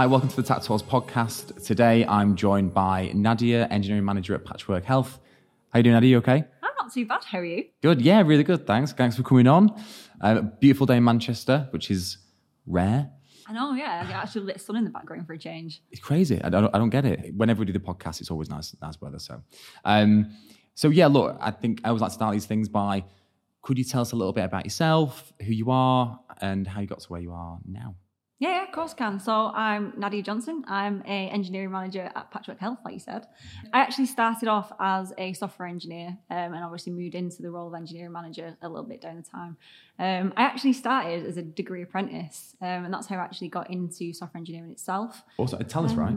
Hi, welcome to the Tactiles podcast. Today I'm joined by Nadia, engineering manager at Patchwork Health. How you doing, Nadia? You okay? I'm not too bad. How are you? Good. Yeah, really good. Thanks. Thanks for coming on. Uh, beautiful day in Manchester, which is rare. I know, yeah. I actually lit sun in the background for a change. It's crazy. I don't, I don't get it. Whenever we do the podcast, it's always nice, nice weather. So, um, so yeah. Look, I think I always like to start these things by. Could you tell us a little bit about yourself, who you are, and how you got to where you are now? Yeah, of course can. So I'm Nadia Johnson. I'm a engineering manager at Patchwork Health, like you said. I actually started off as a software engineer um, and obviously moved into the role of engineering manager a little bit down the time. Um, I actually started as a degree apprentice, um, and that's how I actually got into software engineering itself. Also, tell us, right?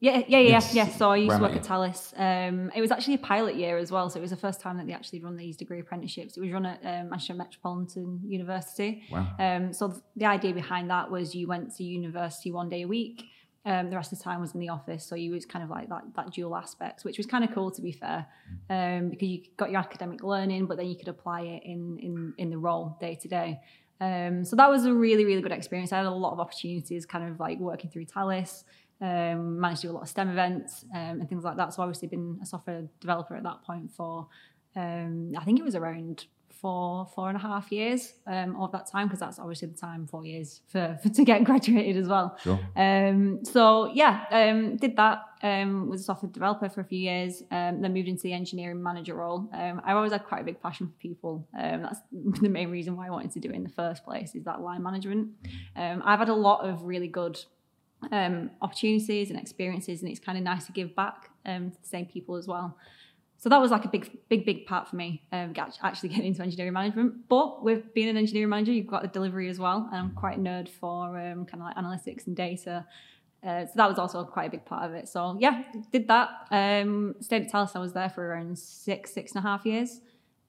Yeah, yeah, yeah, Yes. yeah. So I used Where to work at Talis. Um, it was actually a pilot year as well, so it was the first time that they actually run these degree apprenticeships. It was run at um, Manchester Metropolitan University. Wow. Um, so th- the idea behind that was you went to university one day a week. Um, the rest of the time was in the office, so you was kind of like that that dual aspect, which was kind of cool to be fair, um, because you got your academic learning, but then you could apply it in in in the role day to day. Um, so that was a really really good experience. I had a lot of opportunities, kind of like working through Talis, um, managed to do a lot of STEM events um, and things like that. So obviously been a software developer at that point for um, I think it was around four four and a half years um, of that time because that's obviously the time four years for, for to get graduated as well. Sure. Um, so yeah, um, did that. Um, was a software developer for a few years. Um, then moved into the engineering manager role. Um, I've always had quite a big passion for people. Um, that's the main reason why I wanted to do it in the first place. Is that line management. Um, I've had a lot of really good um, opportunities and experiences, and it's kind of nice to give back um, to the same people as well. So that was like a big, big, big part for me, um, actually getting into engineering management. But with being an engineering manager, you've got the delivery as well, and I'm quite a nerd for um, kind of like analytics and data. Uh, so that was also quite a big part of it. So yeah, did that. Um, stayed at Talis. I was there for around six, six and a half years,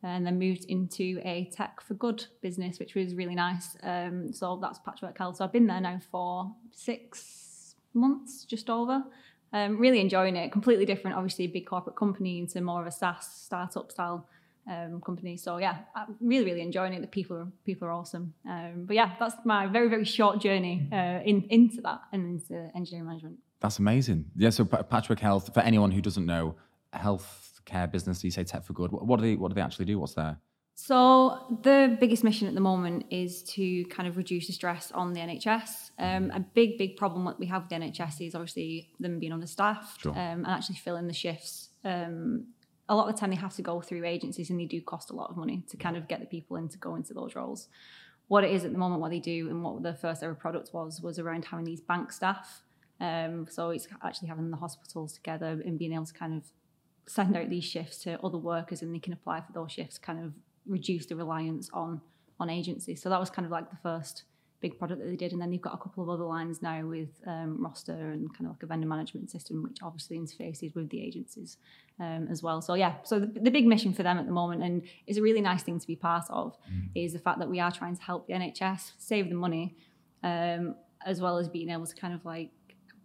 and then moved into a tech for good business, which was really nice. Um, so that's Patchwork Health. So I've been there now for six months, just over. Um, really enjoying it. Completely different, obviously, big corporate company into more of a SaaS startup style um, company. So yeah, I'm really, really enjoying it. The people are people are awesome. Um, but yeah, that's my very, very short journey uh, in into that and into engineering management. That's amazing. Yeah. So Patchwork Health, for anyone who doesn't know, health care business. You say tech for good. What, what do they? What do they actually do? What's there? So the biggest mission at the moment is to kind of reduce the stress on the NHS. Um, a big, big problem that we have with the NHS is obviously them being understaffed Sure. um, and actually filling the shifts. Um, a lot of the time they have to go through agencies and they do cost a lot of money to kind of get the people in to go into those roles. What it is at the moment, what they do and what the first ever product was, was around having these bank staff. Um, so it's actually having the hospitals together and being able to kind of send out these shifts to other workers and they can apply for those shifts, kind of reduce the reliance on on agencies. So that was kind of like the first big product that they did, and then they've got a couple of other lines now with um, roster and kind of like a vendor management system, which obviously interfaces with the agencies um, as well. So yeah, so the, the big mission for them at the moment, and it's a really nice thing to be part of, is the fact that we are trying to help the NHS save the money, um, as well as being able to kind of like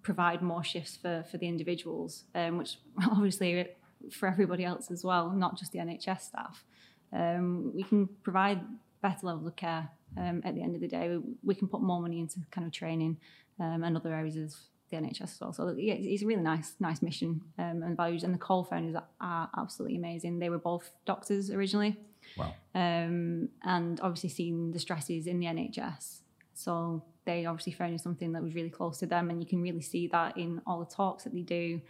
provide more shifts for for the individuals, um, which obviously for everybody else as well, not just the NHS staff. Um, we can provide better levels of care. Um, at the end of the day, we, we can put more money into kind of training um, and other areas of the NHS as well. So yeah, it's, a really nice, nice mission um, and values. And the call founders are, absolutely amazing. They were both doctors originally, Wow. um, and obviously seen the stresses in the NHS. So they obviously found something that was really close to them, and you can really see that in all the talks that they do,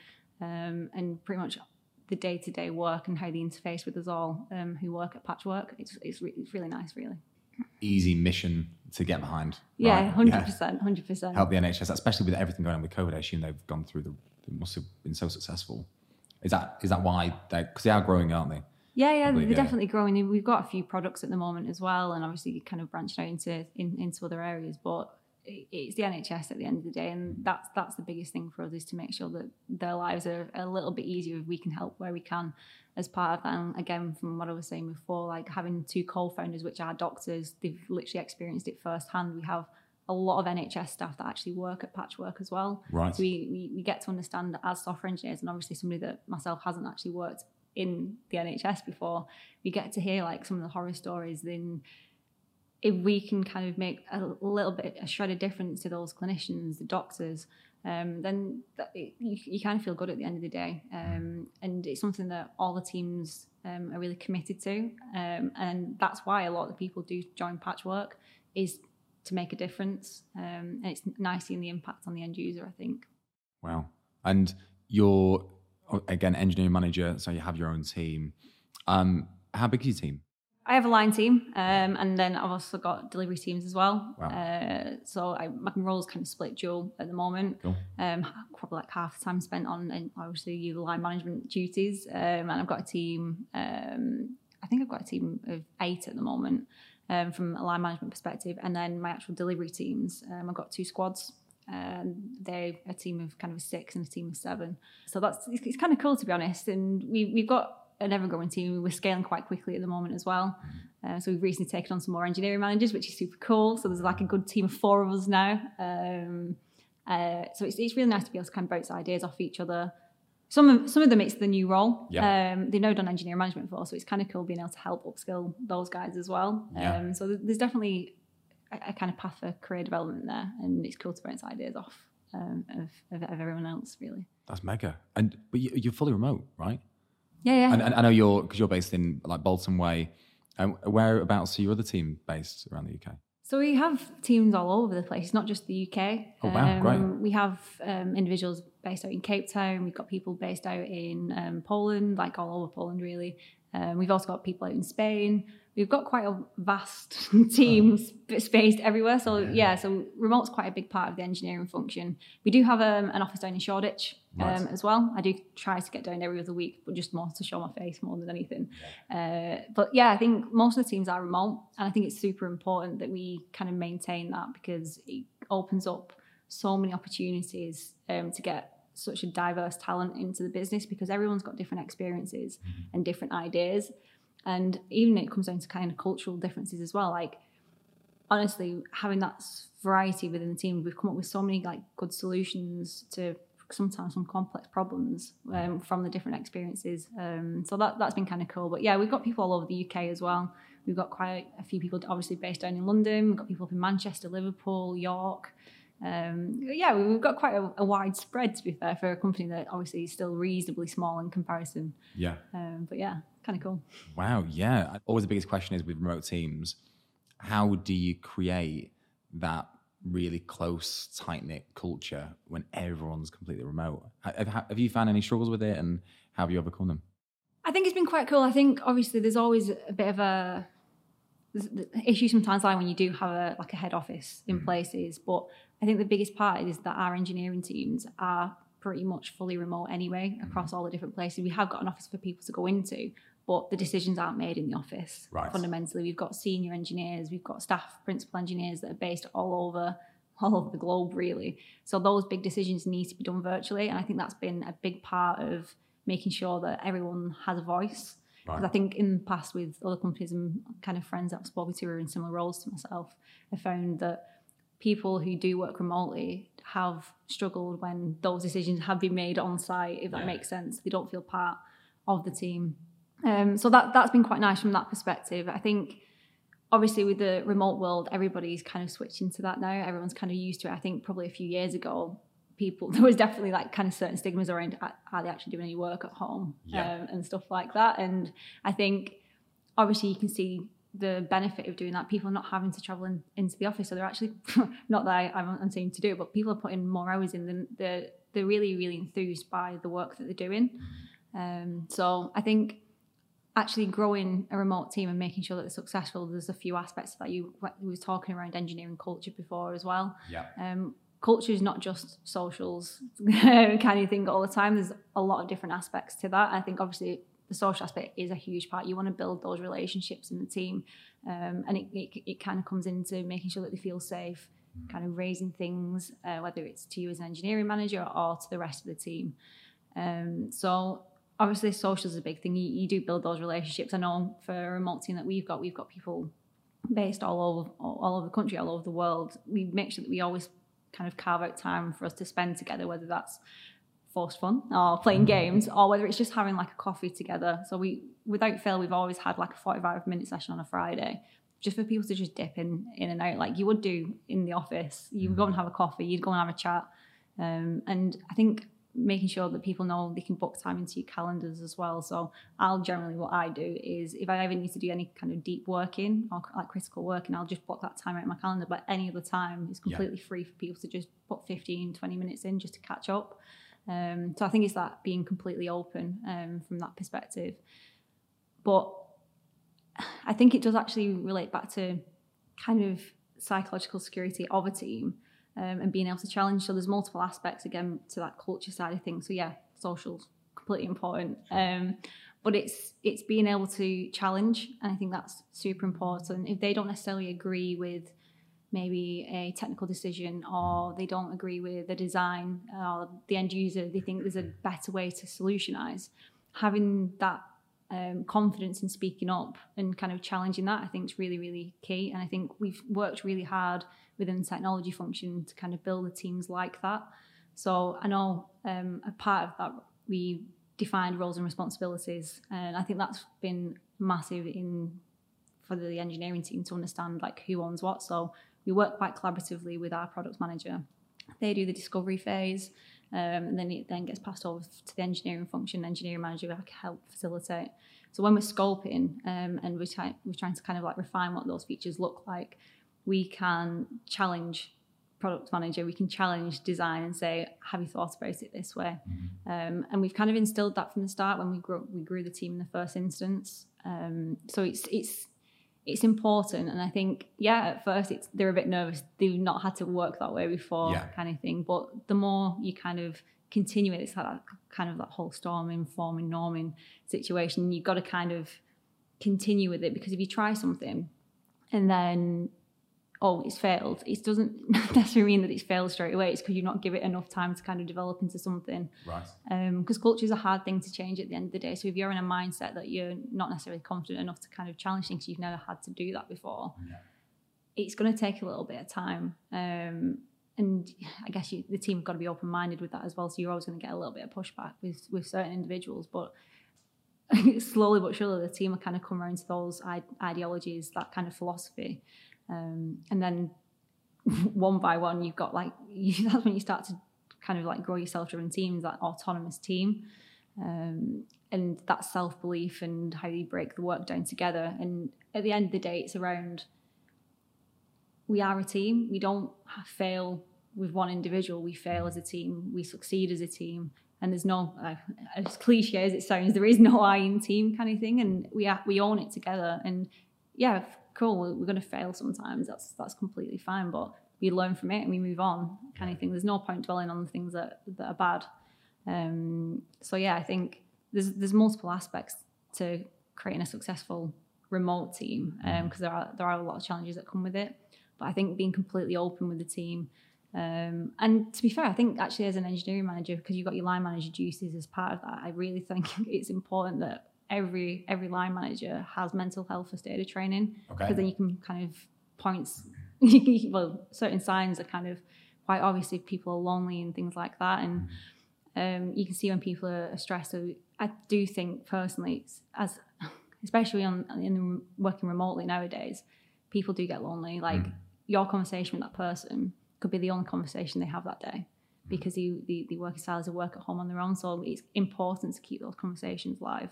um, and pretty much the day-to-day work and how they interface with us all um, who work at Patchwork. It's it's, re- it's really nice, really. Easy mission to get behind. Yeah, hundred percent, hundred percent. Help the NHS, especially with everything going on with COVID. I assume they've gone through the. They must have been so successful. Is that is that why they? Because they are growing, aren't they? Yeah, yeah, believe, they're yeah. definitely growing. We've got a few products at the moment as well, and obviously you kind of branching out into in, into other areas. But it's the NHS at the end of the day, and that's that's the biggest thing for us is to make sure that their lives are a little bit easier if we can help where we can as part of that. And again, from what I was saying before, like having two co-founders, which are doctors, they've literally experienced it firsthand. We have a lot of NHS staff that actually work at Patchwork as well. Right. So we, we, we get to understand as software engineers, and obviously somebody that myself hasn't actually worked in the NHS before, we get to hear like some of the horror stories. Then if we can kind of make a little bit a shred of difference to those clinicians, the doctors, um, then that, you, you kind of feel good at the end of the day. Um, and it's something that all the teams um, are really committed to. Um, and that's why a lot of people do join Patchwork is to make a difference. Um, and it's nice seeing the impact on the end user, I think. Wow. And you're, again, engineering manager, so you have your own team. Um, how big is your team? I have a line team, um, and then I've also got delivery teams as well. Wow. Uh, so I, my role is kind of split dual at the moment. Cool. Um, probably like half the time spent on, and obviously, you the line management duties. Um, and I've got a team. Um, I think I've got a team of eight at the moment um, from a line management perspective, and then my actual delivery teams. Um, I've got two squads. Um, they're a team of kind of six and a team of seven. So that's it's, it's kind of cool to be honest. And we we've got an ever growing team. We're scaling quite quickly at the moment as well. Uh, so we've recently taken on some more engineering managers, which is super cool. So there's like a good team of four of us now. Um, uh, so it's, it's really nice to be able to kind of bounce ideas off each other. Some of, some of them it's the new role. Yeah. Um, they've never done engineering management before, so it's kind of cool being able to help upskill those guys as well. Yeah. Um, so there's definitely a, a kind of path for career development there, and it's cool to bounce ideas off um, of, of, of everyone else, really. That's mega. And but you, you're fully remote, right? Yeah, yeah. And, and I know you're because you're based in like Bolton Way. Um, whereabouts are your other team based around the UK? So we have teams all over the place, not just the UK. Oh, wow, great. We have um, individuals based out in Cape Town. We've got people based out in um, Poland, like all over Poland, really. Um, we've also got people out in Spain. We've got quite a vast team sp- spaced everywhere. So yeah. so remote's quite a big part of the engineering function. We do have um, an office down in Shoreditch Nice. um, as well. I do try to get down every other week, but just more to show my face more than anything. Uh, but yeah, I think most of the teams are remote, and I think it's super important that we kind of maintain that because it opens up so many opportunities um, to get such a diverse talent into the business because everyone's got different experiences and different ideas, and even it comes down to kind of cultural differences as well. Like honestly, having that variety within the team, we've come up with so many like good solutions to sometimes some complex problems um, from the different experiences. Um, so that that's been kind of cool. But yeah, we've got people all over the UK as well. We've got quite a few people obviously based down in London. We've got people up in Manchester, Liverpool, York. Um, yeah, we- we've got quite a, a wide spread to be fair for a company that obviously is still reasonably small in comparison. Yeah. Um, but yeah, kind of cool. Wow. Yeah. Always the biggest question is with remote teams, how do you create that really close, tight knit culture when everyone's completely remote? Have, have- you found any struggles with it, and how have you overcome them? I think it's been quite cool. I think obviously there's always a bit of a issue sometimes like when you do have a like a head office in mm-hmm. places, but I think the biggest part is that our engineering teams are pretty much fully remote anyway mm-hmm. across all the different places. We have got an office for people to go into, but the decisions aren't made in the office. Right. Fundamentally, we've got senior engineers, we've got staff, principal engineers that are based all over all over the globe, really. So those big decisions need to be done virtually, and I think that's been a big part of making sure that everyone has a voice. Because I think in the past with other companies and kind of friends that I've spoken to who are in similar roles to myself, I found that people who do work remotely have struggled when those decisions have been made on site, if that Yeah. makes sense. They don't feel part of the team. Um, so that that's been quite nice from that perspective. I think obviously with the remote world, everybody's kind of switching to that now. Everyone's kind of used to it. I think probably a few years ago, people there was definitely like kind of certain stigmas around are- they actually doing any work at home Yeah. um, and stuff like that. And I think obviously you can see the benefit of doing that. People not having to travel in, into the office, so they're actually not that I, I'm, I'm saying to do it, but people are putting more hours in. Than they're they're really really enthused by the work that they're doing. Um, so I think actually growing a remote team and making sure that they're successful, there's a few aspects that you we was talking around engineering culture before as well. Yeah. Um, culture is not just socials kind of thing all the time. There's a lot of different aspects to that. I think obviously the social aspect is a huge part. You want to build those relationships in the team, um, and it, it, it kind of comes into making sure that they feel safe, kind of raising things, uh, whether it's to you as an engineering manager or to the rest of the team. Um, so obviously social is a big thing. You, you do build those relationships. I know for a remote team that we've got, we've got people based all over all, over the country, all over the world. We make sure that we always kind of carve out time for us to spend together, whether that's forced fun or playing games or whether it's just having like a coffee together. So we without fail we've always had like a 45 minute session on a Friday just for people to just dip in in and out like you would do in the office. You would go and have a coffee, you'd go and have a chat. Um, and I think making sure that people know they can book time into your calendars as well. So I'll generally what I do is if I ever need to do any kind of deep working or like critical working, I'll just block that time out in my calendar. But any other time is completely yeah. free for people to just put 15, 20 minutes in just to catch up. Um, so I think it's that being completely open um, from that perspective. But I think it does actually relate back to kind of psychological security of a team um, and being able to challenge. So there's multiple aspects again to that culture side of things. So yeah, social's completely important. Um, but it's it's being able to challenge, and I think that's super important. If they don't necessarily agree with maybe a technical decision or they don't agree with the design or the end user, they think there's a better way to solutionize. Having that um, confidence in speaking up and kind of challenging that, I think is really, really key. And I think we've worked really hard within the technology function to kind of build the teams like that. So I know um, a part of that we defined roles and responsibilities, and I think that's been massive in for the engineering team to understand like who owns what. So we work quite collaboratively with our product manager. They do the discovery phase, um, and then it then gets passed over to the engineering function. Engineering manager will help facilitate. So when we're scoping um, and we're, we're trying to kind of like refine what those features look like, we can challenge product manager, we can challenge design and say, have you thought about it this way? Mm-hmm. Um, and we've kind of instilled that from the start when we grew we grew the team in the first instance. Um, so it's it's it's important, and I think yeah, at first it's they're a bit nervous. They've not had to work that way before, yeah. kind of thing. But the more you kind of continue it, it's like that kind of that whole storming, forming, norming situation. You've got to kind of continue with it because if you try something and then oh, it's failed. It doesn't necessarily mean that it's failed straight away. It's because you've not give it enough time to kind of develop into something. Right. Because um, culture is a hard thing to change at the end of the day. So if you're in a mindset that you're not necessarily confident enough to kind of challenge things, you've never had to do that before. Yeah. It's going to take a little bit of time. Um, and I guess you, the team have got to be open minded with that as well. So you're always going to get a little bit of pushback with with certain individuals, but slowly but surely the team will kind of come around to those ideologies, that kind of philosophy, um, and then one by one, you've got like, you, that's when you start to kind of like grow your self driven teams, that autonomous team. Um, and that self belief and how you break the work down together. And at the end of the day, it's around we are a team. We don't fail with one individual. We fail as a team. We succeed as a team. And there's no, uh, as cliche as it sounds, there is no I in team kind of thing. And we are, we own it together. And yeah, cool, we're going to fail sometimes. That's that's completely fine, but we learn from it and we move on, kind of thing. There's no point dwelling on the things that that are bad. Um, so yeah, I think there's there's multiple aspects to creating a successful remote team because um, mm. there are there are a lot of challenges that come with it. But I think being completely open with the team. Um, and to be fair, I think actually as an engineering manager, because you've got your line manager duties as part of that, I really think it's important that every every line manager has mental health first aider training. Because okay. then you can kind of points well certain signs are kind of quite obvious if people are lonely and things like that. And um, you can see when people are stressed. So i do think personally as especially on in working remotely nowadays people do get lonely. Like mm. your conversation with that person could be the only conversation they have that day mm. because the, the, the working styles of work at home on their own. So it's important to keep those conversations live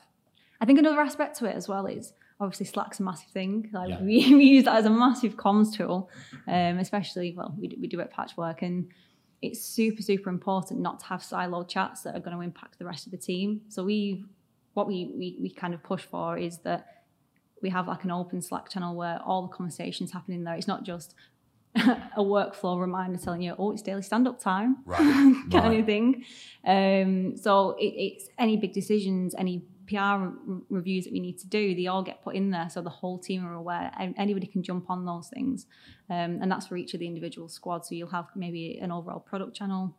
I think another aspect to it as well is obviously Slack's a massive thing. Like yeah. we, we use that as a massive comms tool, um, especially well we do, we do it patchwork and it's super super important not to have siloed chats that are going to impact the rest of the team. So we what we, we we kind of push for is that we have like an open Slack channel where all the conversations happen in there. It's not just a workflow reminder telling you, oh, it's daily stand up time, right. kind right. of thing. Um, so it, it's any big decisions, any PR reviews that we need to do, they all get put in there so the whole team are aware. Anybody can jump on those things. Um, and that's for each of the individual squads. So you'll have maybe an overall product channel,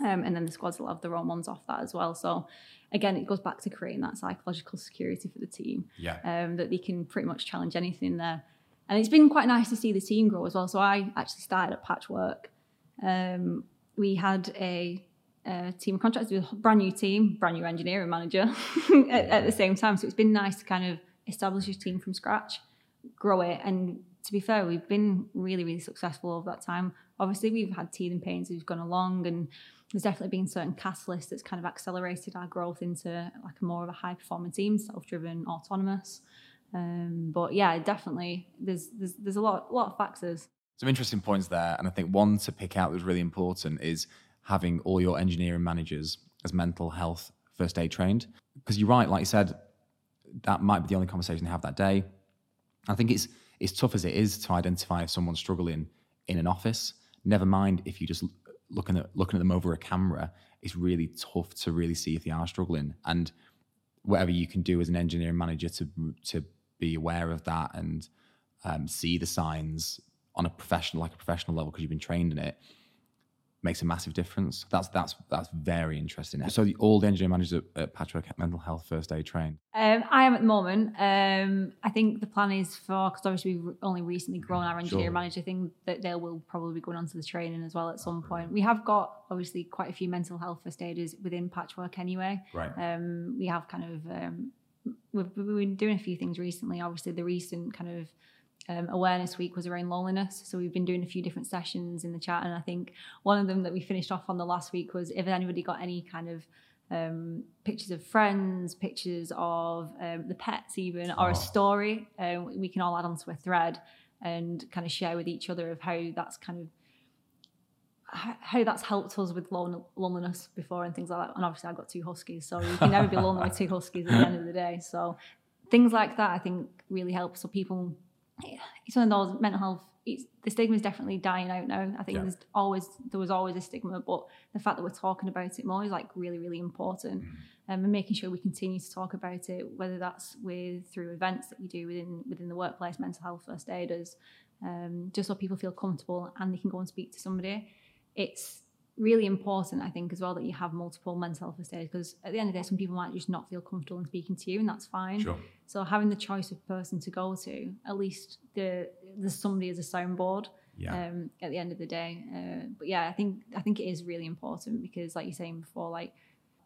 um, and then the squads will have their own ones off that as well. So again, it goes back to creating that psychological security for the team. Yeah. Um, that they can pretty much challenge anything there. And it's been quite nice to see the team grow as well. So I actually started at Patchwork. Um, we had a uh, team of contractors with a brand new team, brand new engineering manager at, at, the same time. So it's been nice to kind of establish a team from scratch grow it. And to be fair, we've been really, really successful over that time. Obviously, we've had teething pains as we've gone along, and there's definitely been certain catalysts that's kind of accelerated our growth into like a more of a high performing team, self driven, autonomous. Um, but yeah, definitely, there's there's there's a lot lot of factors. Some interesting points there, and I think one to pick out that was really important is having all your engineering managers as mental health first aid trained. Because you're right, like you said, that might be the only conversation they have that day. I think it's it's tough as it is to identify if someone's struggling in an office. Never mind if you just looking at looking at them over a camera. It's really tough to really see if they are struggling. And whatever you can do as an engineering manager to to be aware of that and um, see the signs on a professional like a professional level because you've been trained in it makes a massive difference. That's that's that's very interesting. So the, all the engineering managers at, at Patchwork Mental Health First Aid trained. Um, I am at the moment. Um, I think the plan is for because obviously we've only recently grown our engineer sure. manager thing that they will probably be going on to the training as well at some point. We have got obviously quite a few mental health first aiders within Patchwork anyway. Right. Um, we have kind of um, we've, we've been doing a few things recently. Obviously, the recent kind of um, awareness week was around loneliness. So we've been doing a few different sessions in the chat, and I think one of them that we finished off on the last week was if anybody got any kind of um, pictures of friends, pictures of um, the pets, even, or oh. a story, um, we can all add onto a thread and kind of share with each other of how that's kind of how that's helped us with loneliness before and things like that. And obviously, I've got two huskies, so you can never be lonely with two huskies at the end of the day. So things like that, I think, really help. So people it's one of those mental health. the stigma is definitely dying out now. I think yeah. there's always there was always a stigma, but the fact that we're talking about it more is like really really important, mm. um, and making sure we continue to talk about it, whether that's with through events that you do within within the workplace, mental health first aiders, um, just so people feel comfortable and they can go and speak to somebody. It's really important, I think, as well that you have multiple mental health aid because at the end of the day, some people might just not feel comfortable in speaking to you, and that's fine. Sure. So having the choice of person to go to, at least the, there's somebody as a soundboard. Yeah. Um, at the end of the day, uh, but yeah, I think I think it is really important because, like you're saying before, like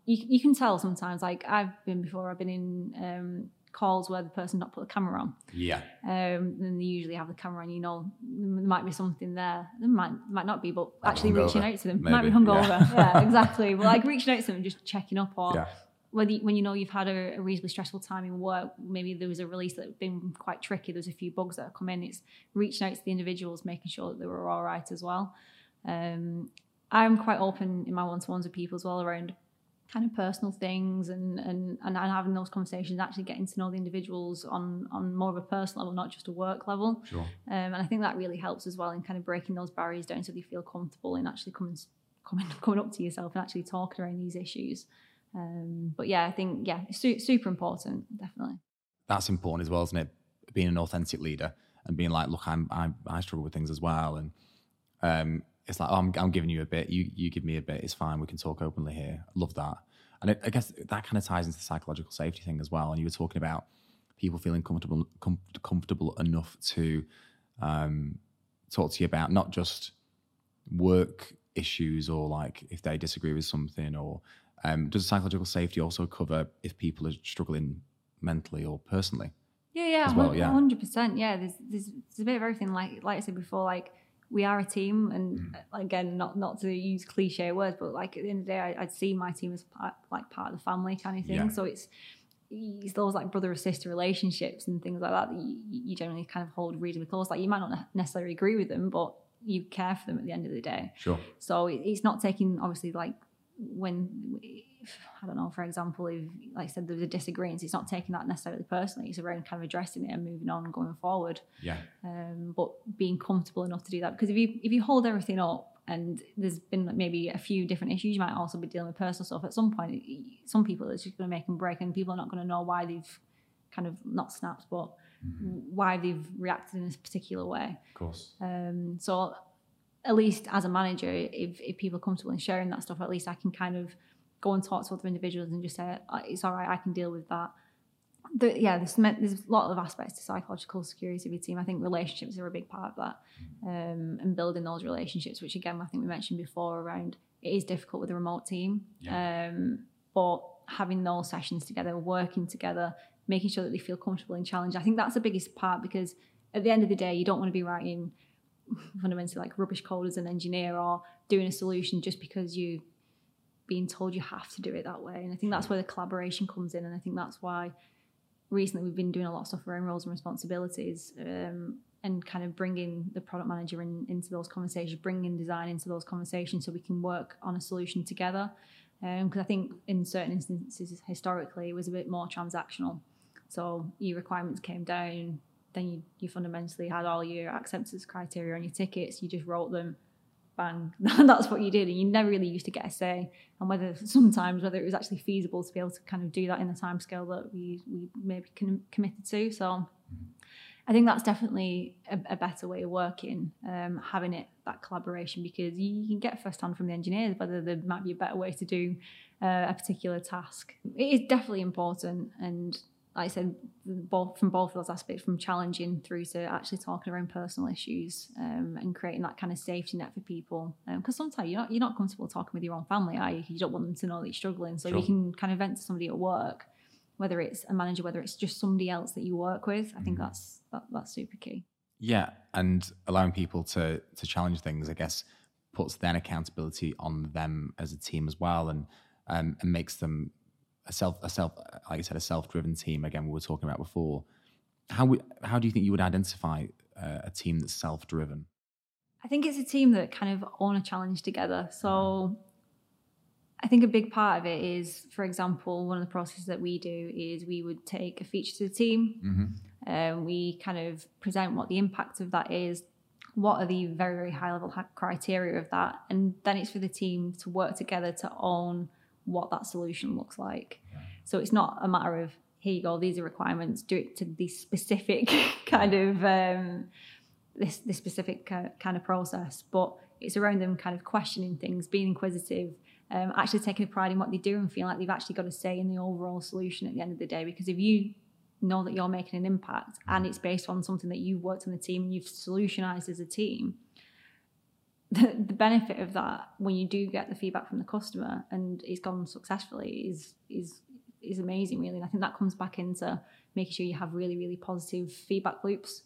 you you can tell sometimes. Like I've been before, I've been in um, calls where the person not put the camera on. Yeah. Um, and they usually have the camera on. You know, there might be something there. There might might not be, but actually reaching out to them Maybe. might be hungover. Yeah, yeah exactly. But like reaching out to them and just checking up, or yeah. whether you, when you know you've had a, a, reasonably stressful time in work, maybe there was a release that's been quite tricky. There's a few bugs that have come in. It's reaching out to the individuals, making sure that they were all right as well. Um, I'm quite open in my one-to-ones with people as well around kind of personal things and, and and having those conversations, actually getting to know the individuals on on more of a personal level, not just a work level. Sure. Um, and I think that really helps as well in kind of breaking those barriers down so you feel comfortable in actually coming coming coming up to yourself and actually talking around these issues. Um, but yeah, I think yeah, su- super important, definitely. That's important as well, isn't it? Being an authentic leader and being like, look, I'm, I'm I struggle with things as well, and um, it's like, oh, I'm, I'm giving you a bit, you you give me a bit. It's fine. We can talk openly here. I love that. And it, I guess that kind of ties into the psychological safety thing as well. And you were talking about people feeling comfortable com- comfortable enough to um, talk to you about not just work issues or like if they disagree with something or um, does psychological safety also cover if people are struggling mentally or personally? Yeah, yeah, well, yeah, hundred percent. Yeah, there's, there's there's a bit of everything. Like like I said before, like we are a team, and mm. again, not not to use cliche words, but like at the end of the day, I, would see my team as part, like part of the family kind of thing. Yeah. So it's it's those like brother or sister relationships and things like that that you, you generally kind of hold reasonably close. Like you might not necessarily agree with them, but you care for them at the end of the day. Sure. So it's not taking obviously like when I don't know, for example, if like I said there was a disagreement, it's not taking that necessarily personally. It's around kind of addressing it and moving on and going forward. Yeah. Um, but being comfortable enough to do that because if you if you hold everything up and there's been maybe a few different issues, you might also be dealing with personal stuff. At some point, some people it's just going to make them break, and people are not going to know why they've kind of not snapped, but mm-hmm. why they've reacted in this particular way. Of course. Um, so at least as a manager, if, if people are comfortable in sharing that stuff, at least I can kind of go and talk to other individuals and just say, it's all right, I can deal with that. The, yeah, there's, there's a lot of aspects to psychological security of your team. I think relationships are a big part of that um, and building those relationships, which again, I think we mentioned before around it is difficult with a remote team. Yeah. Um, but having those sessions together, working together, making sure that they feel comfortable and challenged, I think that's the biggest part because at the end of the day, you don't want to be writing fundamentally like rubbish code as an engineer or doing a solution just because you being told you have to do it that way. And I think that's where the collaboration comes in. And I think that's why recently we've been doing a lot of stuff around roles and responsibilities um, and kind of bringing the product manager in, into those conversations, bringing design into those conversations so we can work on a solution together. Because um, I think in certain instances historically it was a bit more transactional. So your requirements came down, then you, you fundamentally had all your acceptance criteria on your tickets, you just wrote them bang, that's what you did. And you never really used to get a say. And whether sometimes whether it was actually feasible to be able to kind of do that in the time scale that we we maybe com- committed to. So I think that's definitely a, a better way of working, um, having it that collaboration because you, you can get first hand from the engineers whether there might be a better way to do uh, a particular task. It is definitely important and like I said, both from both of those aspects, from challenging through to actually talking around personal issues um, and creating that kind of safety net for people. Because um, sometimes you're not you're not comfortable talking with your own family, are you? You don't want them to know that you're struggling, so sure. you can kind of vent to somebody at work, whether it's a manager, whether it's just somebody else that you work with. I think mm. that's that, that's super key. Yeah, and allowing people to to challenge things, I guess, puts then accountability on them as a team as well, and um, and makes them a self a self like I said a self driven team again we were talking about before. How how do you think you would identify uh, a team that's self driven? I think it's a team that kind of own a challenge together. So I think a big part of it is, for example, one of the processes that we do is we would take a feature to the team. Mm-hmm. Um, we kind of present what the impact of that is, what are the very, very high level criteria of that, and then it's for the team to work together to own what that solution looks like. So it's not a matter of here you go, these are requirements, do it to the specific kind of um, this this specific kind of process, but it's around them kind of questioning things, being inquisitive, um, actually taking a pride in what they do and feeling like they've actually got a say in the overall solution at the end of the day. Because if you know that you're making an impact and it's based on something that you've worked on the team and you've solutionized as a team, the, the benefit of that when you do get the feedback from the customer and it's gone successfully is is is amazing really. And i think that comes back into making sure you have really really positive feedback loops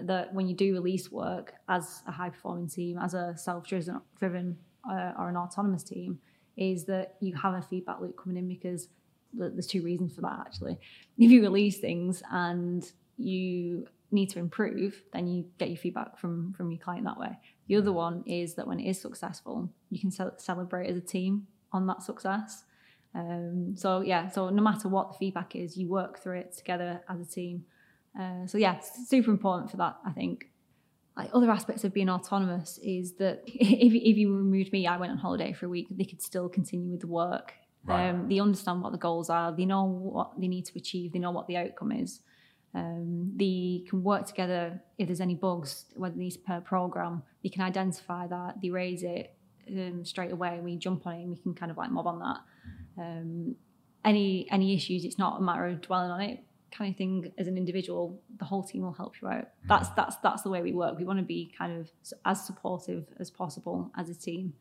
that when you do release work as a high performing team as a self-driven driven, uh, or an autonomous team is that you have a feedback loop coming in because there's two reasons for that actually. If you release things and you need to improve then you get your feedback from from your client that way the other one is that when it is successful, you can ce- celebrate as a team on that success. Um, so yeah, so no matter what the feedback is, you work through it together as a team. Uh, so yeah, super important for that. I think. Like other aspects of being autonomous is that if, if you removed me, I went on holiday for a week, they could still continue with the work. Right. Um, they understand what the goals are. They know what they need to achieve. They know what the outcome is. Um, they can work together. If there's any bugs, whether these per program, they can identify that, they raise it um, straight away, and we jump on it and we can kind of like mob on that. Um, any any issues, it's not a matter of dwelling on it kind of thing. As an individual the whole team will help you out. That's that's that's the way we work. We want to be kind of as supportive as possible as a team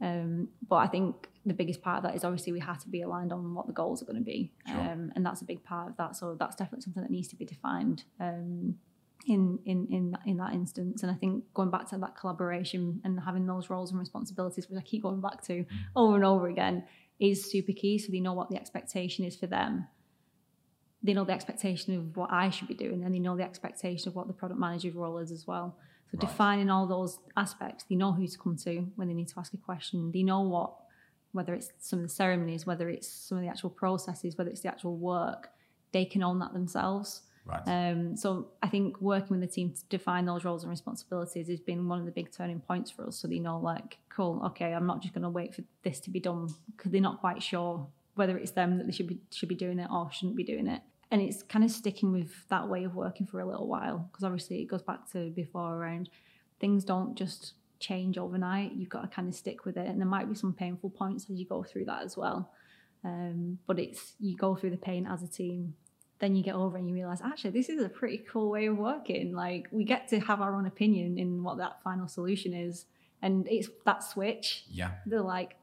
um, but I think the biggest part of that is obviously we have to be aligned on what the goals are going to be, sure. um, and that's a big part of that. So that's definitely something that needs to be defined um, in in in in that instance. And I think going back to that collaboration and having those roles and responsibilities, which I keep going back to mm. over and over again, is super key. So they know what the expectation is for them. They know the expectation of what I should be doing, and they know the expectation of what the product manager's role is as well. So right. defining all those aspects, they know who to come to when they need to ask a question. They know what, whether it's some of the ceremonies, whether it's some of the actual processes, whether it's the actual work, they can own that themselves. Right. Um, so I think working with the team to define those roles and responsibilities has been one of the big turning points for us. So they know, like, cool, okay, I'm not just going to wait for this to be done because they're not quite sure whether it's them that they should be should be doing it or shouldn't be doing it and it's kind of sticking with that way of working for a little while because obviously it goes back to before around things don't just change overnight. You've got to kind of stick with it. And there might be some painful points as you go through that as well. Um, but it's you go through the pain as a team then you get over and you realize actually this is a pretty cool way of working. Like we get to have our own opinion in what that final solution is and it's that switch. Yeah. They're like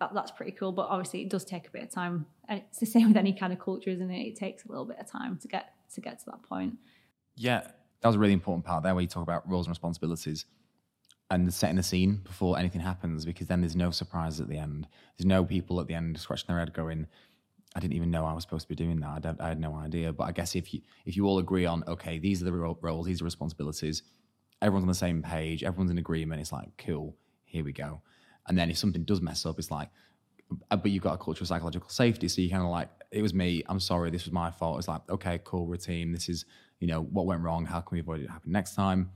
that, that's pretty cool. But obviously, it does take a bit of time, and it's the same with any kind of culture, isn't it? It takes a little bit of time to get to get to that point. Yeah, that was a really important part there where you talk about roles and responsibilities and setting the scene before anything happens because then there's no surprise at the end. There's no people at the end scratching their head going, I didn't even know I was supposed to be doing that. I, I had no idea. But I guess if you if you all agree on, okay, these are the roles, these are responsibilities, everyone's on the same page, everyone's in agreement, it's like, cool, here we go. And then if something does mess up, it's like, but you've got a culture of psychological safety. So you kind of like, it was me, I'm sorry, this was my fault. It's like, okay, cool, we're a team. This is, you know, what went wrong? How can we avoid it happening next time?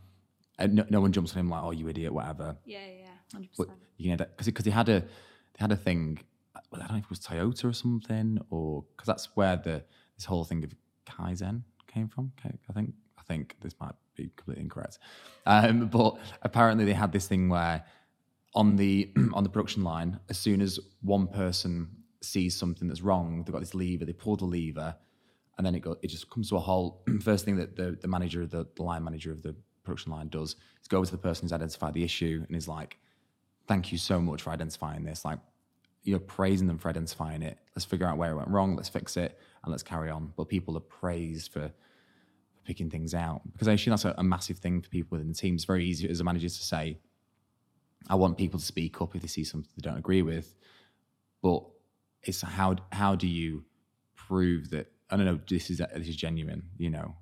And no, no one jumps on him like, oh, you idiot, whatever. Yeah, yeah, hundred But percent. you know, because because they had a they had a thing. Well, I don't know if it was Toyota or something, or because that's where the this whole thing of kaizen came from. I think I think this might be completely incorrect, um, but apparently they had this thing where on the on the production line, as soon as one person sees something that's wrong, they've got this lever. They pull the lever, and then it go, it just comes to a halt. First thing that the the manager, the, the line manager of the production line does is go over to the person who's identified the issue and is like, "Thank you so much for identifying this." Like, you're praising them for identifying it. Let's figure out where it went wrong. Let's fix it and let's carry on. But people are praised for picking things out because I assume that's a, a massive thing for people within the team. It's very easy as a manager to say, I want people to speak up if they see something they don't agree with. But it's how how do you prove that I don't know this is this is genuine, you know?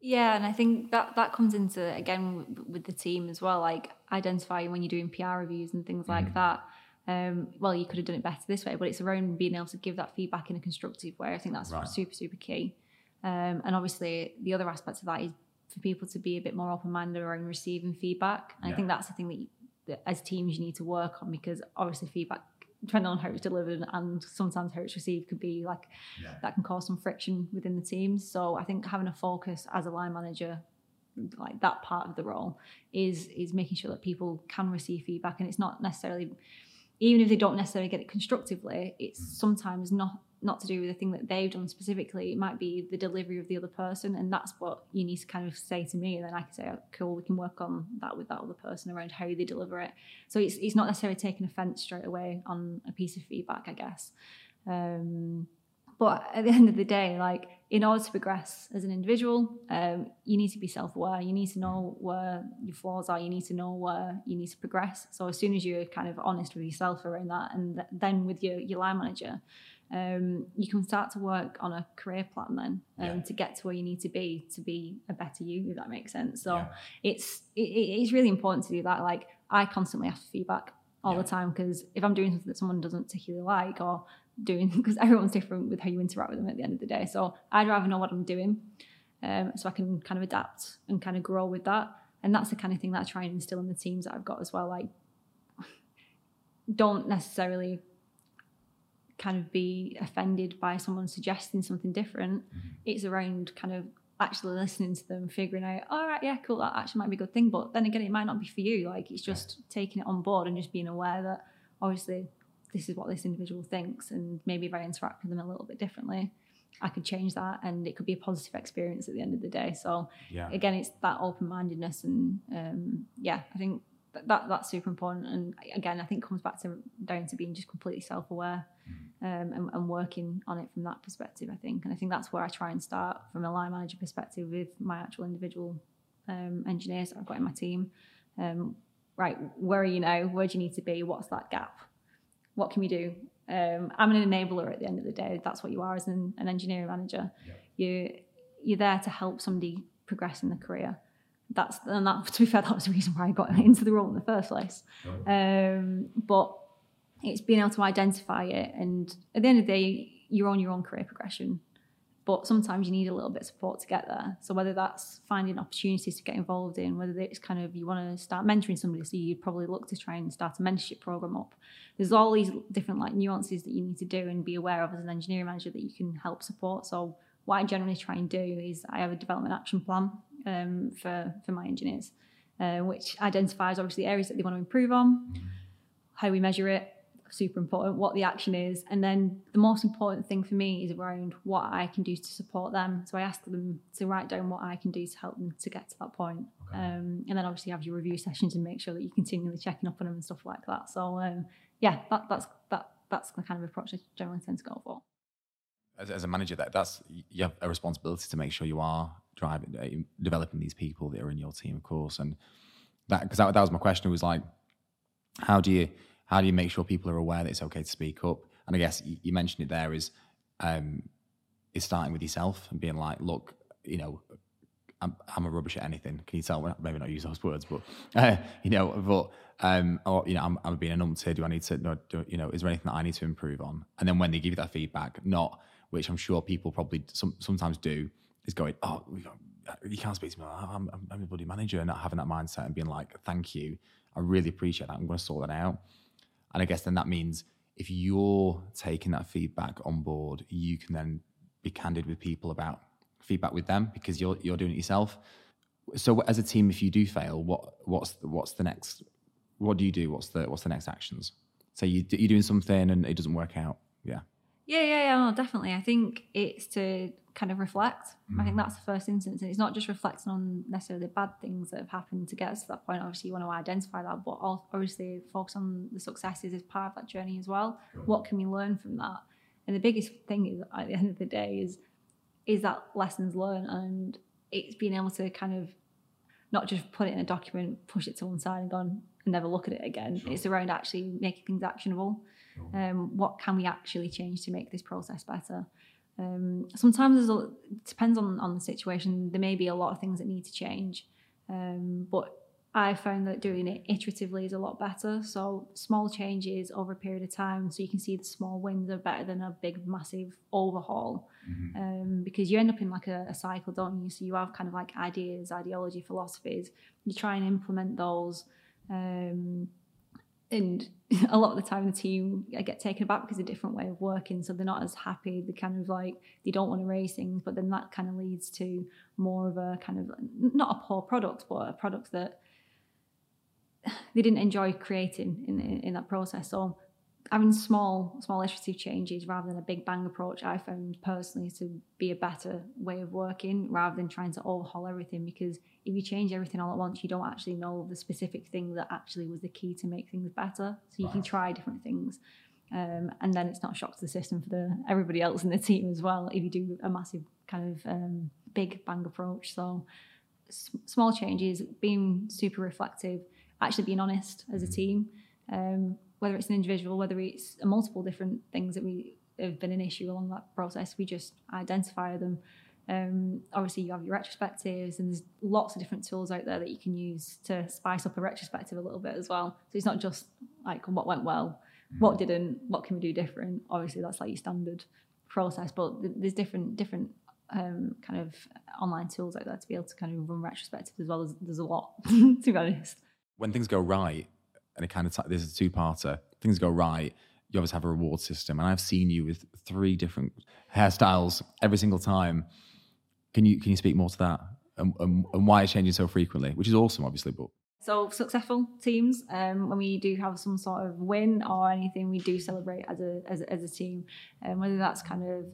Yeah, and I think that that comes into again with the team as well, like identifying when you're doing PR reviews and things like that. Um, well, you could have done it better this way, but it's around being able to give that feedback in a constructive way. I think that's Right. super super key. Um, and obviously, the other aspect of that is for people to be a bit more open minded around receiving feedback. And I think that's the thing that, you, that as teams you need to work on because obviously feedback, depending on how it's delivered and sometimes how it's received, could be like that can cause some friction within the teams. So I think having a focus as a line manager, like that part of the role, is is making sure that people can receive feedback, and it's not necessarily, even if they don't necessarily get it constructively, it's mm. sometimes not not to do with the thing that they've done specifically. It might be the delivery of the other person, and that's what you need to kind of say to me, and then I can say, oh, "Cool, we can work on that with that other person around how they deliver it." So it's it's not necessarily taking offence straight away on a piece of feedback, I guess. Um, but at the end of the day, like in order to progress as an individual, um, you need to be self-aware. You need to know where your flaws are. You need to know where you need to progress. So as soon as you're kind of honest with yourself around that, and th- then with your your line manager, um, you can start to work on a career plan then um, Yeah. to get to where you need to be to be a better you, if that makes sense. So Yeah. it's it, it- it's really important to do that. Like I constantly ask for feedback all Yeah. the time because if I'm doing something that someone doesn't particularly like or doing because everyone's different with how you interact with them at the end of the day. So I'd rather know what I'm doing, um, so I can kind of adapt and kind of grow with that. And that's the kind of thing that I try and instill in the teams that I've got as well. Like, don't necessarily kind of be offended by someone suggesting something different. It's around kind of actually listening to them, figuring out, all right, yeah, cool, that actually might be a good thing. But then again, it might not be for you. Like, it's just taking it on board and just being aware that obviously this is what this individual thinks. And maybe if I interact with them a little bit differently, I could change that and it could be a positive experience at the end of the day. So, Yeah. again, it's that open mindedness. And um, yeah, I think that, that that's super important. And again, I think comes back to down to being just completely self aware um, and, and working on it from that perspective, I think. And I think that's where I try and start from a line manager perspective with my actual individual um, engineers that I've got in my team. Um, right, where are you now? Where do you need to be? What's that gap? What can we do? Um, I'm an enabler at the end of the day. That's what you are as an, an engineering manager. You you're there to help somebody progress in their career. That's and that to be fair, that was the reason why I got into the role in the first place. Um, but it's being able to identify it, and at the end of the day, you're on your own career progression. But sometimes you need a little bit of support to get there. So whether that's finding opportunities to get involved in, whether it's kind of you want to start mentoring somebody, so you'd probably look to try and start a mentorship program up. There's all these different like nuances that you need to do and be aware of as an engineering manager that you can help support. So what I generally try and do is I have a development action plan um, for for my engineers, uh, which identifies obviously areas that they want to improve on, how we measure it, super important, what the action is. And then the most important thing for me is around what I can do to support them. So I ask them to write down what I can do to help them to get to that point. Um, and then obviously have your review sessions and make sure that you're continually checking up on them and stuff like that. So um, yeah, that, that's that that's the kind of approach I generally tend to go for. as, as a manager, that that's you have a responsibility to make sure you are driving, uh, developing these people that are in your team, of course. And that because that, that was my question was like, how do you how do you make sure people are aware that it's okay to speak up? And I guess you, mentioned it there is um, is starting with yourself and being like, look, you know, I'm, I'm a rubbish at anything. Can you tell? Maybe not use those words, but uh, you know, but um, or you know, I'm, I'm being a numpty. Do I need to? No, do, you know, is there anything that I need to improve on? And then when they give you that feedback, not which I'm sure people probably some, sometimes do, is going, oh, you can't speak to me. I'm, I'm, I'm a bloody manager, and not having that mindset and being like, thank you, I really appreciate that. I'm going to sort that out. And I guess then that means if you're taking that feedback on board, you can then be candid with people about feedback with them because you're you're doing it yourself. So as a team, if you do fail, what what's what's the next? What do you do? What's the what's the next actions? So you you're doing something and it doesn't work out. Yeah. Yeah, yeah, yeah. No, definitely. I think it's to kind of reflect. Mm. I think mm. that's the first instance, and it's not just reflecting on necessarily the bad things that have happened to get us to that point. Obviously, you want to identify that, but obviously focus on the successes as part of that journey as well. Sure. What can we learn from that? And the biggest thing is, at the end of the day, is is that lessons learned and it's being able to kind of not just put it in a document, push it to one side and go and never look at it again. Sure. It's around actually making things actionable. Sure. Um, what can we actually change to make this process better? Um, sometimes it depends on, on the situation. There may be a lot of things that need to change, um, but I found that doing it iteratively is a lot better. So small changes over a period of time, so you can see the small wins are better than a big, massive overhaul. Mm-hmm. Um, because you end up in like a, a, cycle, don't you? So you have kind of like ideas, ideology, philosophies. You try and implement those. And a lot of the time the team uh, get taken aback because it's a different way of working so they're not as happy they kind of like they don't want to raise things but then that kind of leads to more of a kind of not a poor product but a product that they didn't enjoy creating in, in, in that process. So having small small iterative changes rather than a big bang approach i found personally to be a better way of working rather than trying to overhaul everything because if you change everything all at once you don't actually know the specific thing that actually was the key to make things better. So you can try different things um, and then it's not a shock to the system for the everybody else in the team as well if you do a massive kind of um, big bang approach. So s- small changes being super reflective actually being honest as a team, um, whether it's an individual, whether it's multiple different things that we have been an issue along that process, we just identify them. Um, obviously, you have your retrospectives, and there's lots of different tools out there that you can use to spice up a retrospective a little bit as well. So it's not just like what went well, what didn't, what can we do different. Obviously, that's like your standard process, but there's different different um, kind of online tools out there to be able to kind of run retrospectives as well. As, there's a lot, to be honest when things go right, and it kind of t- this is a two-parter. Things go right. You always have a reward system, and I've seen you with three different hairstyles every single time. Can you can you speak more to that and, and, and why it's changing so frequently? Which is awesome, obviously, but so successful teams, um, when we do have some sort of win or anything, we do celebrate as a as, as a team, and um, whether that's kind of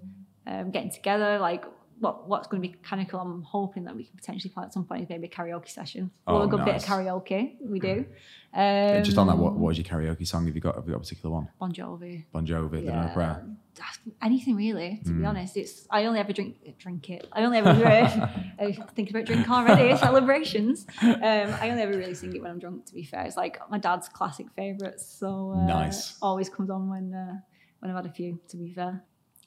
um, getting together, like what what's going to be kind of cool. I'm hoping that we can potentially play at some point is maybe a karaoke session. Oh, Love a good nice. bit of karaoke. We do. Um, just on that, what, what was your karaoke song? Have you got have you got a particular one? Bon Jovi. Bon Jovi. Yeah. The prayer. Anything really, to mm. be honest. It's I only ever drink drink it. I only ever drink. thinking about drink already. Celebrations. Um, I only ever really sing it when I'm drunk. To be fair, it's like my dad's classic favourites. So uh, nice. Always comes on when uh, when I've had a few. To be fair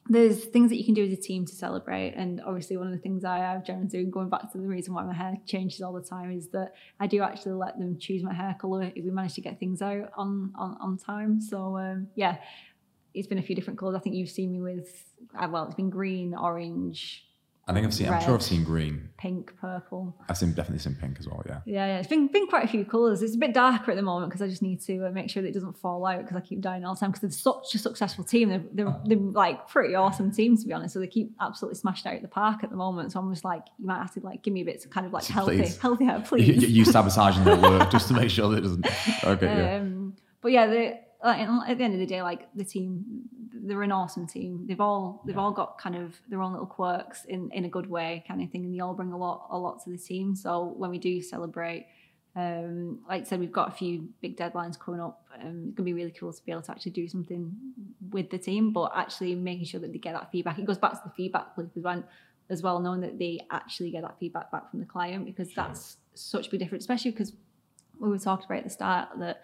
there's things that you can do as a team to celebrate. And obviously, one of the things I have generally do, going back to the reason why my hair changes all the time, is that I do actually let them choose my hair color if we manage to get things out on on, on time. So um, yeah, it's been a few different colors. I think you've seen me with uh, well, it's been green, orange, I think I've seen. Red, I'm sure I've seen green, pink, purple. I've seen definitely seen pink as well. Yeah. Yeah, yeah. It's been been quite a few colours. It's a bit darker at the moment because I just need to uh, make sure that it doesn't fall out because I keep dying all the time because they're such a successful team. They're, they're they're like pretty awesome team to be honest. So they keep absolutely smashed out at the park at the moment. So I'm just like, you might have to like give me a bit of kind of like healthy, please. healthy hair, please. You, you sabotaging their work just to make sure that it doesn't. Okay. Um, yeah. But yeah, the at the end of the day, like the team, they're an awesome team. They've all they've yeah. all got kind of their own little quirks in in a good way, kind of thing, and they all bring a lot a lot to the team. So when we do celebrate, um, like I said, we've got a few big deadlines coming up. Um, it's gonna be really cool to be able to actually do something with the team, but actually making sure that they get that feedback. It goes back to the feedback loop as when as well, knowing that they actually get that feedback back from the client because Sure. that's such a big difference, especially because we were talking about at the start that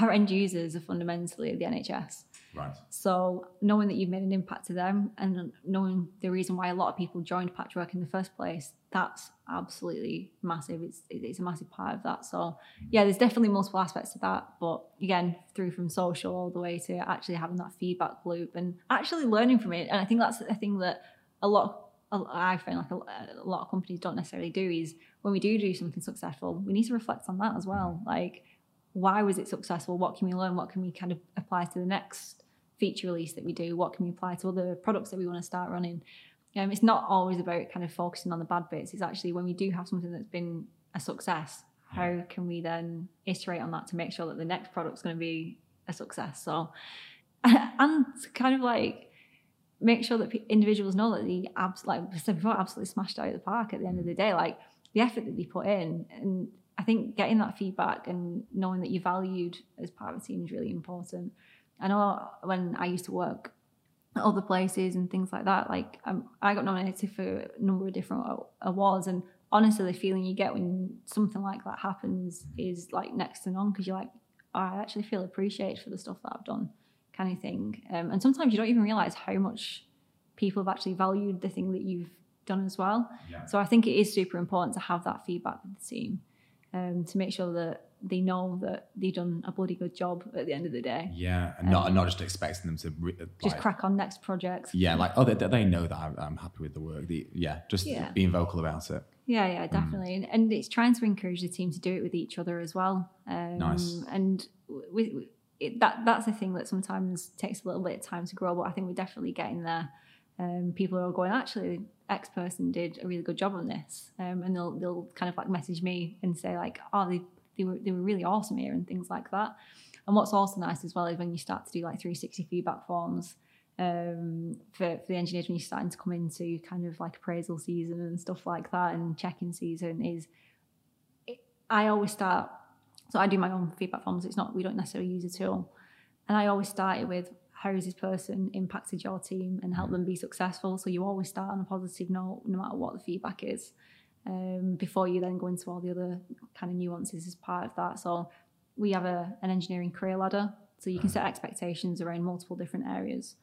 our end users are fundamentally the NHS. Right. So knowing that you've made an impact to them and knowing the reason why a lot of people joined Patchwork in the first place, that's absolutely massive. It's it's a massive part of that. So yeah, there's definitely multiple aspects to that. But again, through from social all the way to actually having that feedback loop and actually learning from it. And I think that's a thing that a lot of, I find like a, a lot of companies don't necessarily do is when we do do something successful, we need to reflect on that as well. Like why was it successful? What can we learn? What can we kind of apply to the next feature release that we do? What can we apply to other products that we want to start running? Um, it's not always about kind of focusing on the bad bits. It's actually when we do have something that's been a success, how can we then iterate on that to make sure that the next product's going to be a success? So, and kind of like make sure that individuals know that the abs like I said before, absolutely smashed out of the park at the end of the day. Like the effort that they put in, and I think getting that feedback and knowing that you're valued as part of a team is really important. I know when I used to work at other places and things like that, like um, I got nominated for a number of different awards, and honestly, the feeling you get when something like that happens is like next to none because you're like, "Oh, I actually feel appreciated for the stuff that I've done, kind of thing. Um, and sometimes you don't even realize how much people have actually valued the thing that you've done as well. Yeah. So I think it is super important to have that feedback with the team um, to make sure that they know that they've done a bloody good job at the end of the day. Yeah, and not and not just expecting them to re- Just like- crack on next project. Yeah, like oh, they, they know that I'm, I'm happy with the work. The, yeah, just Yeah. being vocal about it. Yeah, yeah, definitely. And, and it's trying to encourage the team to do it with each other as well. Um, Nice. And we, we- it, that that's a thing that sometimes takes a little bit of time to grow, but I think we're definitely getting there. Um, people are going, actually, X person did a really good job on this, um, and they'll they'll kind of like message me and say like, oh, they they were they were really awesome here and things like that. And what's also nice as well is when you start to do like 360 feedback forms um, for, for the engineers when you're starting to come into kind of like appraisal season and stuff like that and checking season is it, I always start so I do my own feedback forms it's not we don't necessarily use a tool and I always start it with how has this person impacted your team and helped them be successful? So you always start on a positive note no matter what the feedback is um, before you then go into all the other kind of nuances as part of that. So we have a, an engineering career ladder so you can set expectations around multiple different areas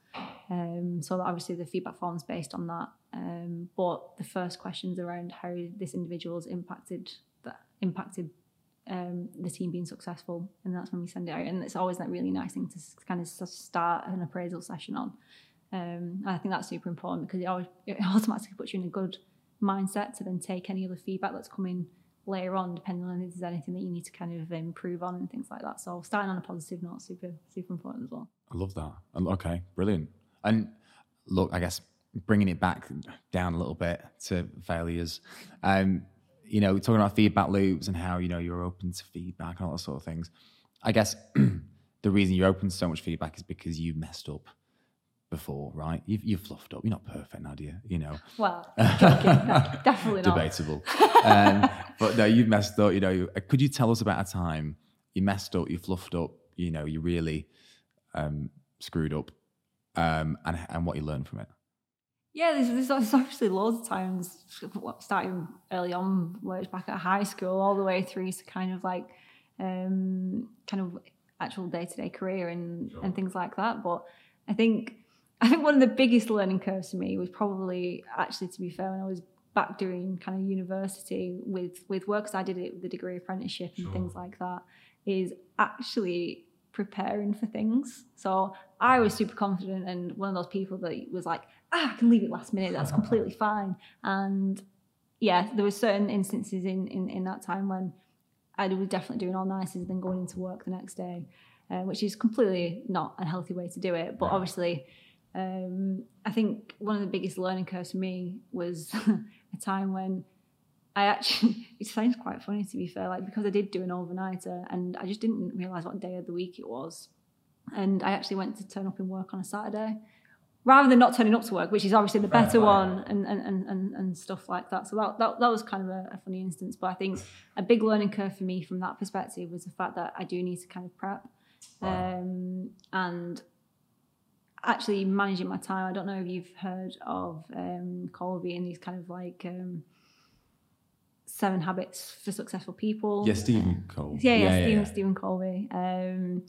um, so that obviously the feedback form's based on that. Um, but the first questions around how this individual's impacted that impacted um, the team being successful, and that's when we send it out. And it's always that really nice thing to kind of start an appraisal session on. Um, I think that's super important because it, always, it automatically puts you in a good mindset to then take any other feedback that's coming later on, depending on if there's anything that you need to kind of improve on and things like that. So starting on a positive note, super super important as well. I love that. Okay, brilliant. And look, I guess bringing it back down a little bit to failures. Um, you know, talking about feedback loops and how you know you're open to feedback and all that sort of things. I guess the reason you're open to so much feedback is because you messed up before, right? You've, you've fluffed up. You're not perfect, Nadia. You know, Well. No, definitely not. debatable. um, but no, you've messed up. You know, could you tell us about a time you messed up, you fluffed up, you know, you really um, screwed up, um, and and what you learned from it? Yeah, there's, there's, obviously loads of times, starting early on, where it's back at high school, all the way through to kind of like, um, kind of actual day to day career and and things like that. But I think I think one of the biggest learning curves for me was probably actually, to be fair, when I was back doing kind of university with with work, because I did it with the degree apprenticeship and things like that, is actually preparing for things. So I was super confident and one of those people that was like, ah, I can leave it last minute. That's completely fine. And yeah, there were certain instances in, in, in that time when I was definitely doing all nicer than going into work the next day, uh, which is completely not a healthy way to do it. But obviously, um, I think one of the biggest learning curves for me was a time when I actually, it sounds quite funny to be fair, like because I did do an overnighter and I just didn't realize what day of the week it was. And I actually went to turn up in work on a Saturday rather than not turning up to work, which is obviously the better one and, and, and, and, stuff like that. So that, that, that was kind of a, a funny instance. But I think a big learning curve for me from that perspective was the fact that I do need to kind of prep. Um, and actually managing my time. I don't know if you've heard of um, Covey and these kind of like um, seven habits for successful people. Yeah, Stephen Cole. Yeah, yeah, Stephen, Stephen Covey. Um,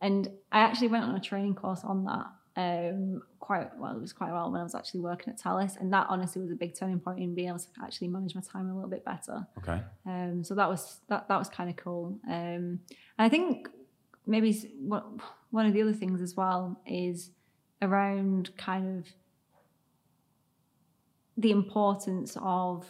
and I actually went on a training course on that. Um, quite well, it was quite well when I was actually working at Talis, and that honestly was a big turning point in being able to actually manage my time a little bit better. Okay. Um, so that was that that was kind of cool. Um, and I think maybe what, one of the other things as well is around kind of the importance of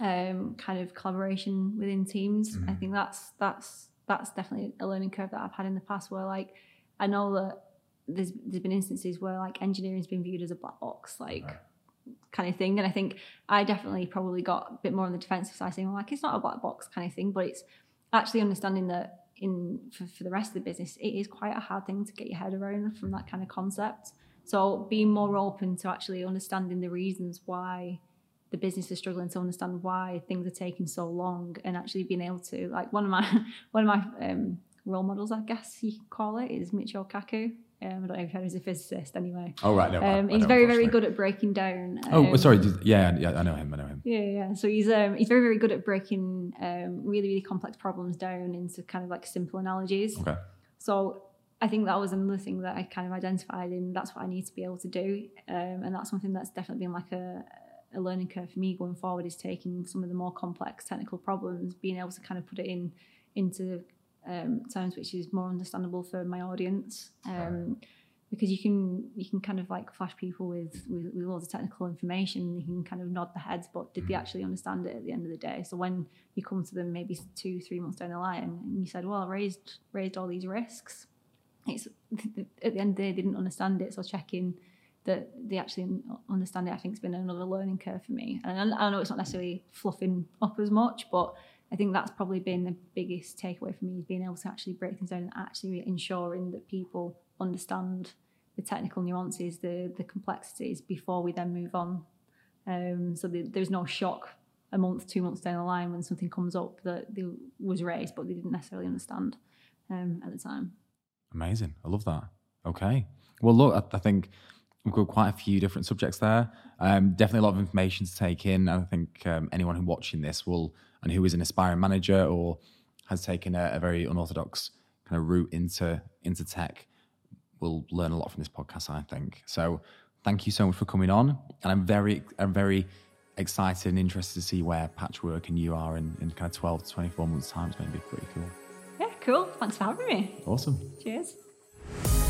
um, kind of collaboration within teams. Mm-hmm. I think that's that's that's definitely a learning curve that I've had in the past where like I know that there's there's been instances where like engineering's been viewed as a black box, like right. kind of thing. And I think I definitely probably got a bit more on the defensive side saying, well, like it's not a black box kind of thing, but it's actually understanding that in for, for the rest of the business, it is quite a hard thing to get your head around from that kind of concept. So being more open to actually understanding the reasons why the business is struggling to understand why things are taking so long and actually being able to like one of my one of my um, role models, I guess you could call it, is Michio Kaku. Um, I don't know if he's a physicist anyway. Oh right, no. Um, I, I he's very very good at breaking down. Oh, um, oh, sorry. Yeah, yeah, I know him. I know him. Yeah, yeah. So he's um, he's very very good at breaking um, really really complex problems down into kind of like simple analogies. Okay. So I think that was another thing that I kind of identified in. That's what I need to be able to do, um, and that's something that's definitely been like a a learning curve for me going forward is taking some of the more complex technical problems, being able to kind of put it in into um, terms which is more understandable for my audience. Um, because you can you can kind of like flash people with, with with loads of technical information. You can kind of nod the heads, but did they mm. actually understand it at the end of the day? So when you come to them maybe two three months down the line and you said, well, I raised raised all these risks. It's at the end of the day they didn't understand it. So checking that they actually understand it, I think, has been another learning curve for me. And I know it's not necessarily fluffing up as much, but I think that's probably been the biggest takeaway for me is being able to actually break things down and actually ensuring that people understand the technical nuances, the the complexities before we then move on. Um, so the, there's no shock a month, two months down the line when something comes up that was raised, but they didn't necessarily understand um, at the time. Amazing. I love that. Okay. Well, look, I, I think We've got quite a few different subjects there. Um, definitely a lot of information to take in. I think um, anyone who's watching this will, and who is an aspiring manager or has taken a, a, very unorthodox kind of route into into tech, will learn a lot from this podcast. I think so. Thank you so much for coming on, and I'm very, I'm very excited and interested to see where Patchwork and you are in, in kind of 12 to 24 months time. It's going to be pretty cool. Yeah, cool. Thanks for having me. Awesome. Cheers.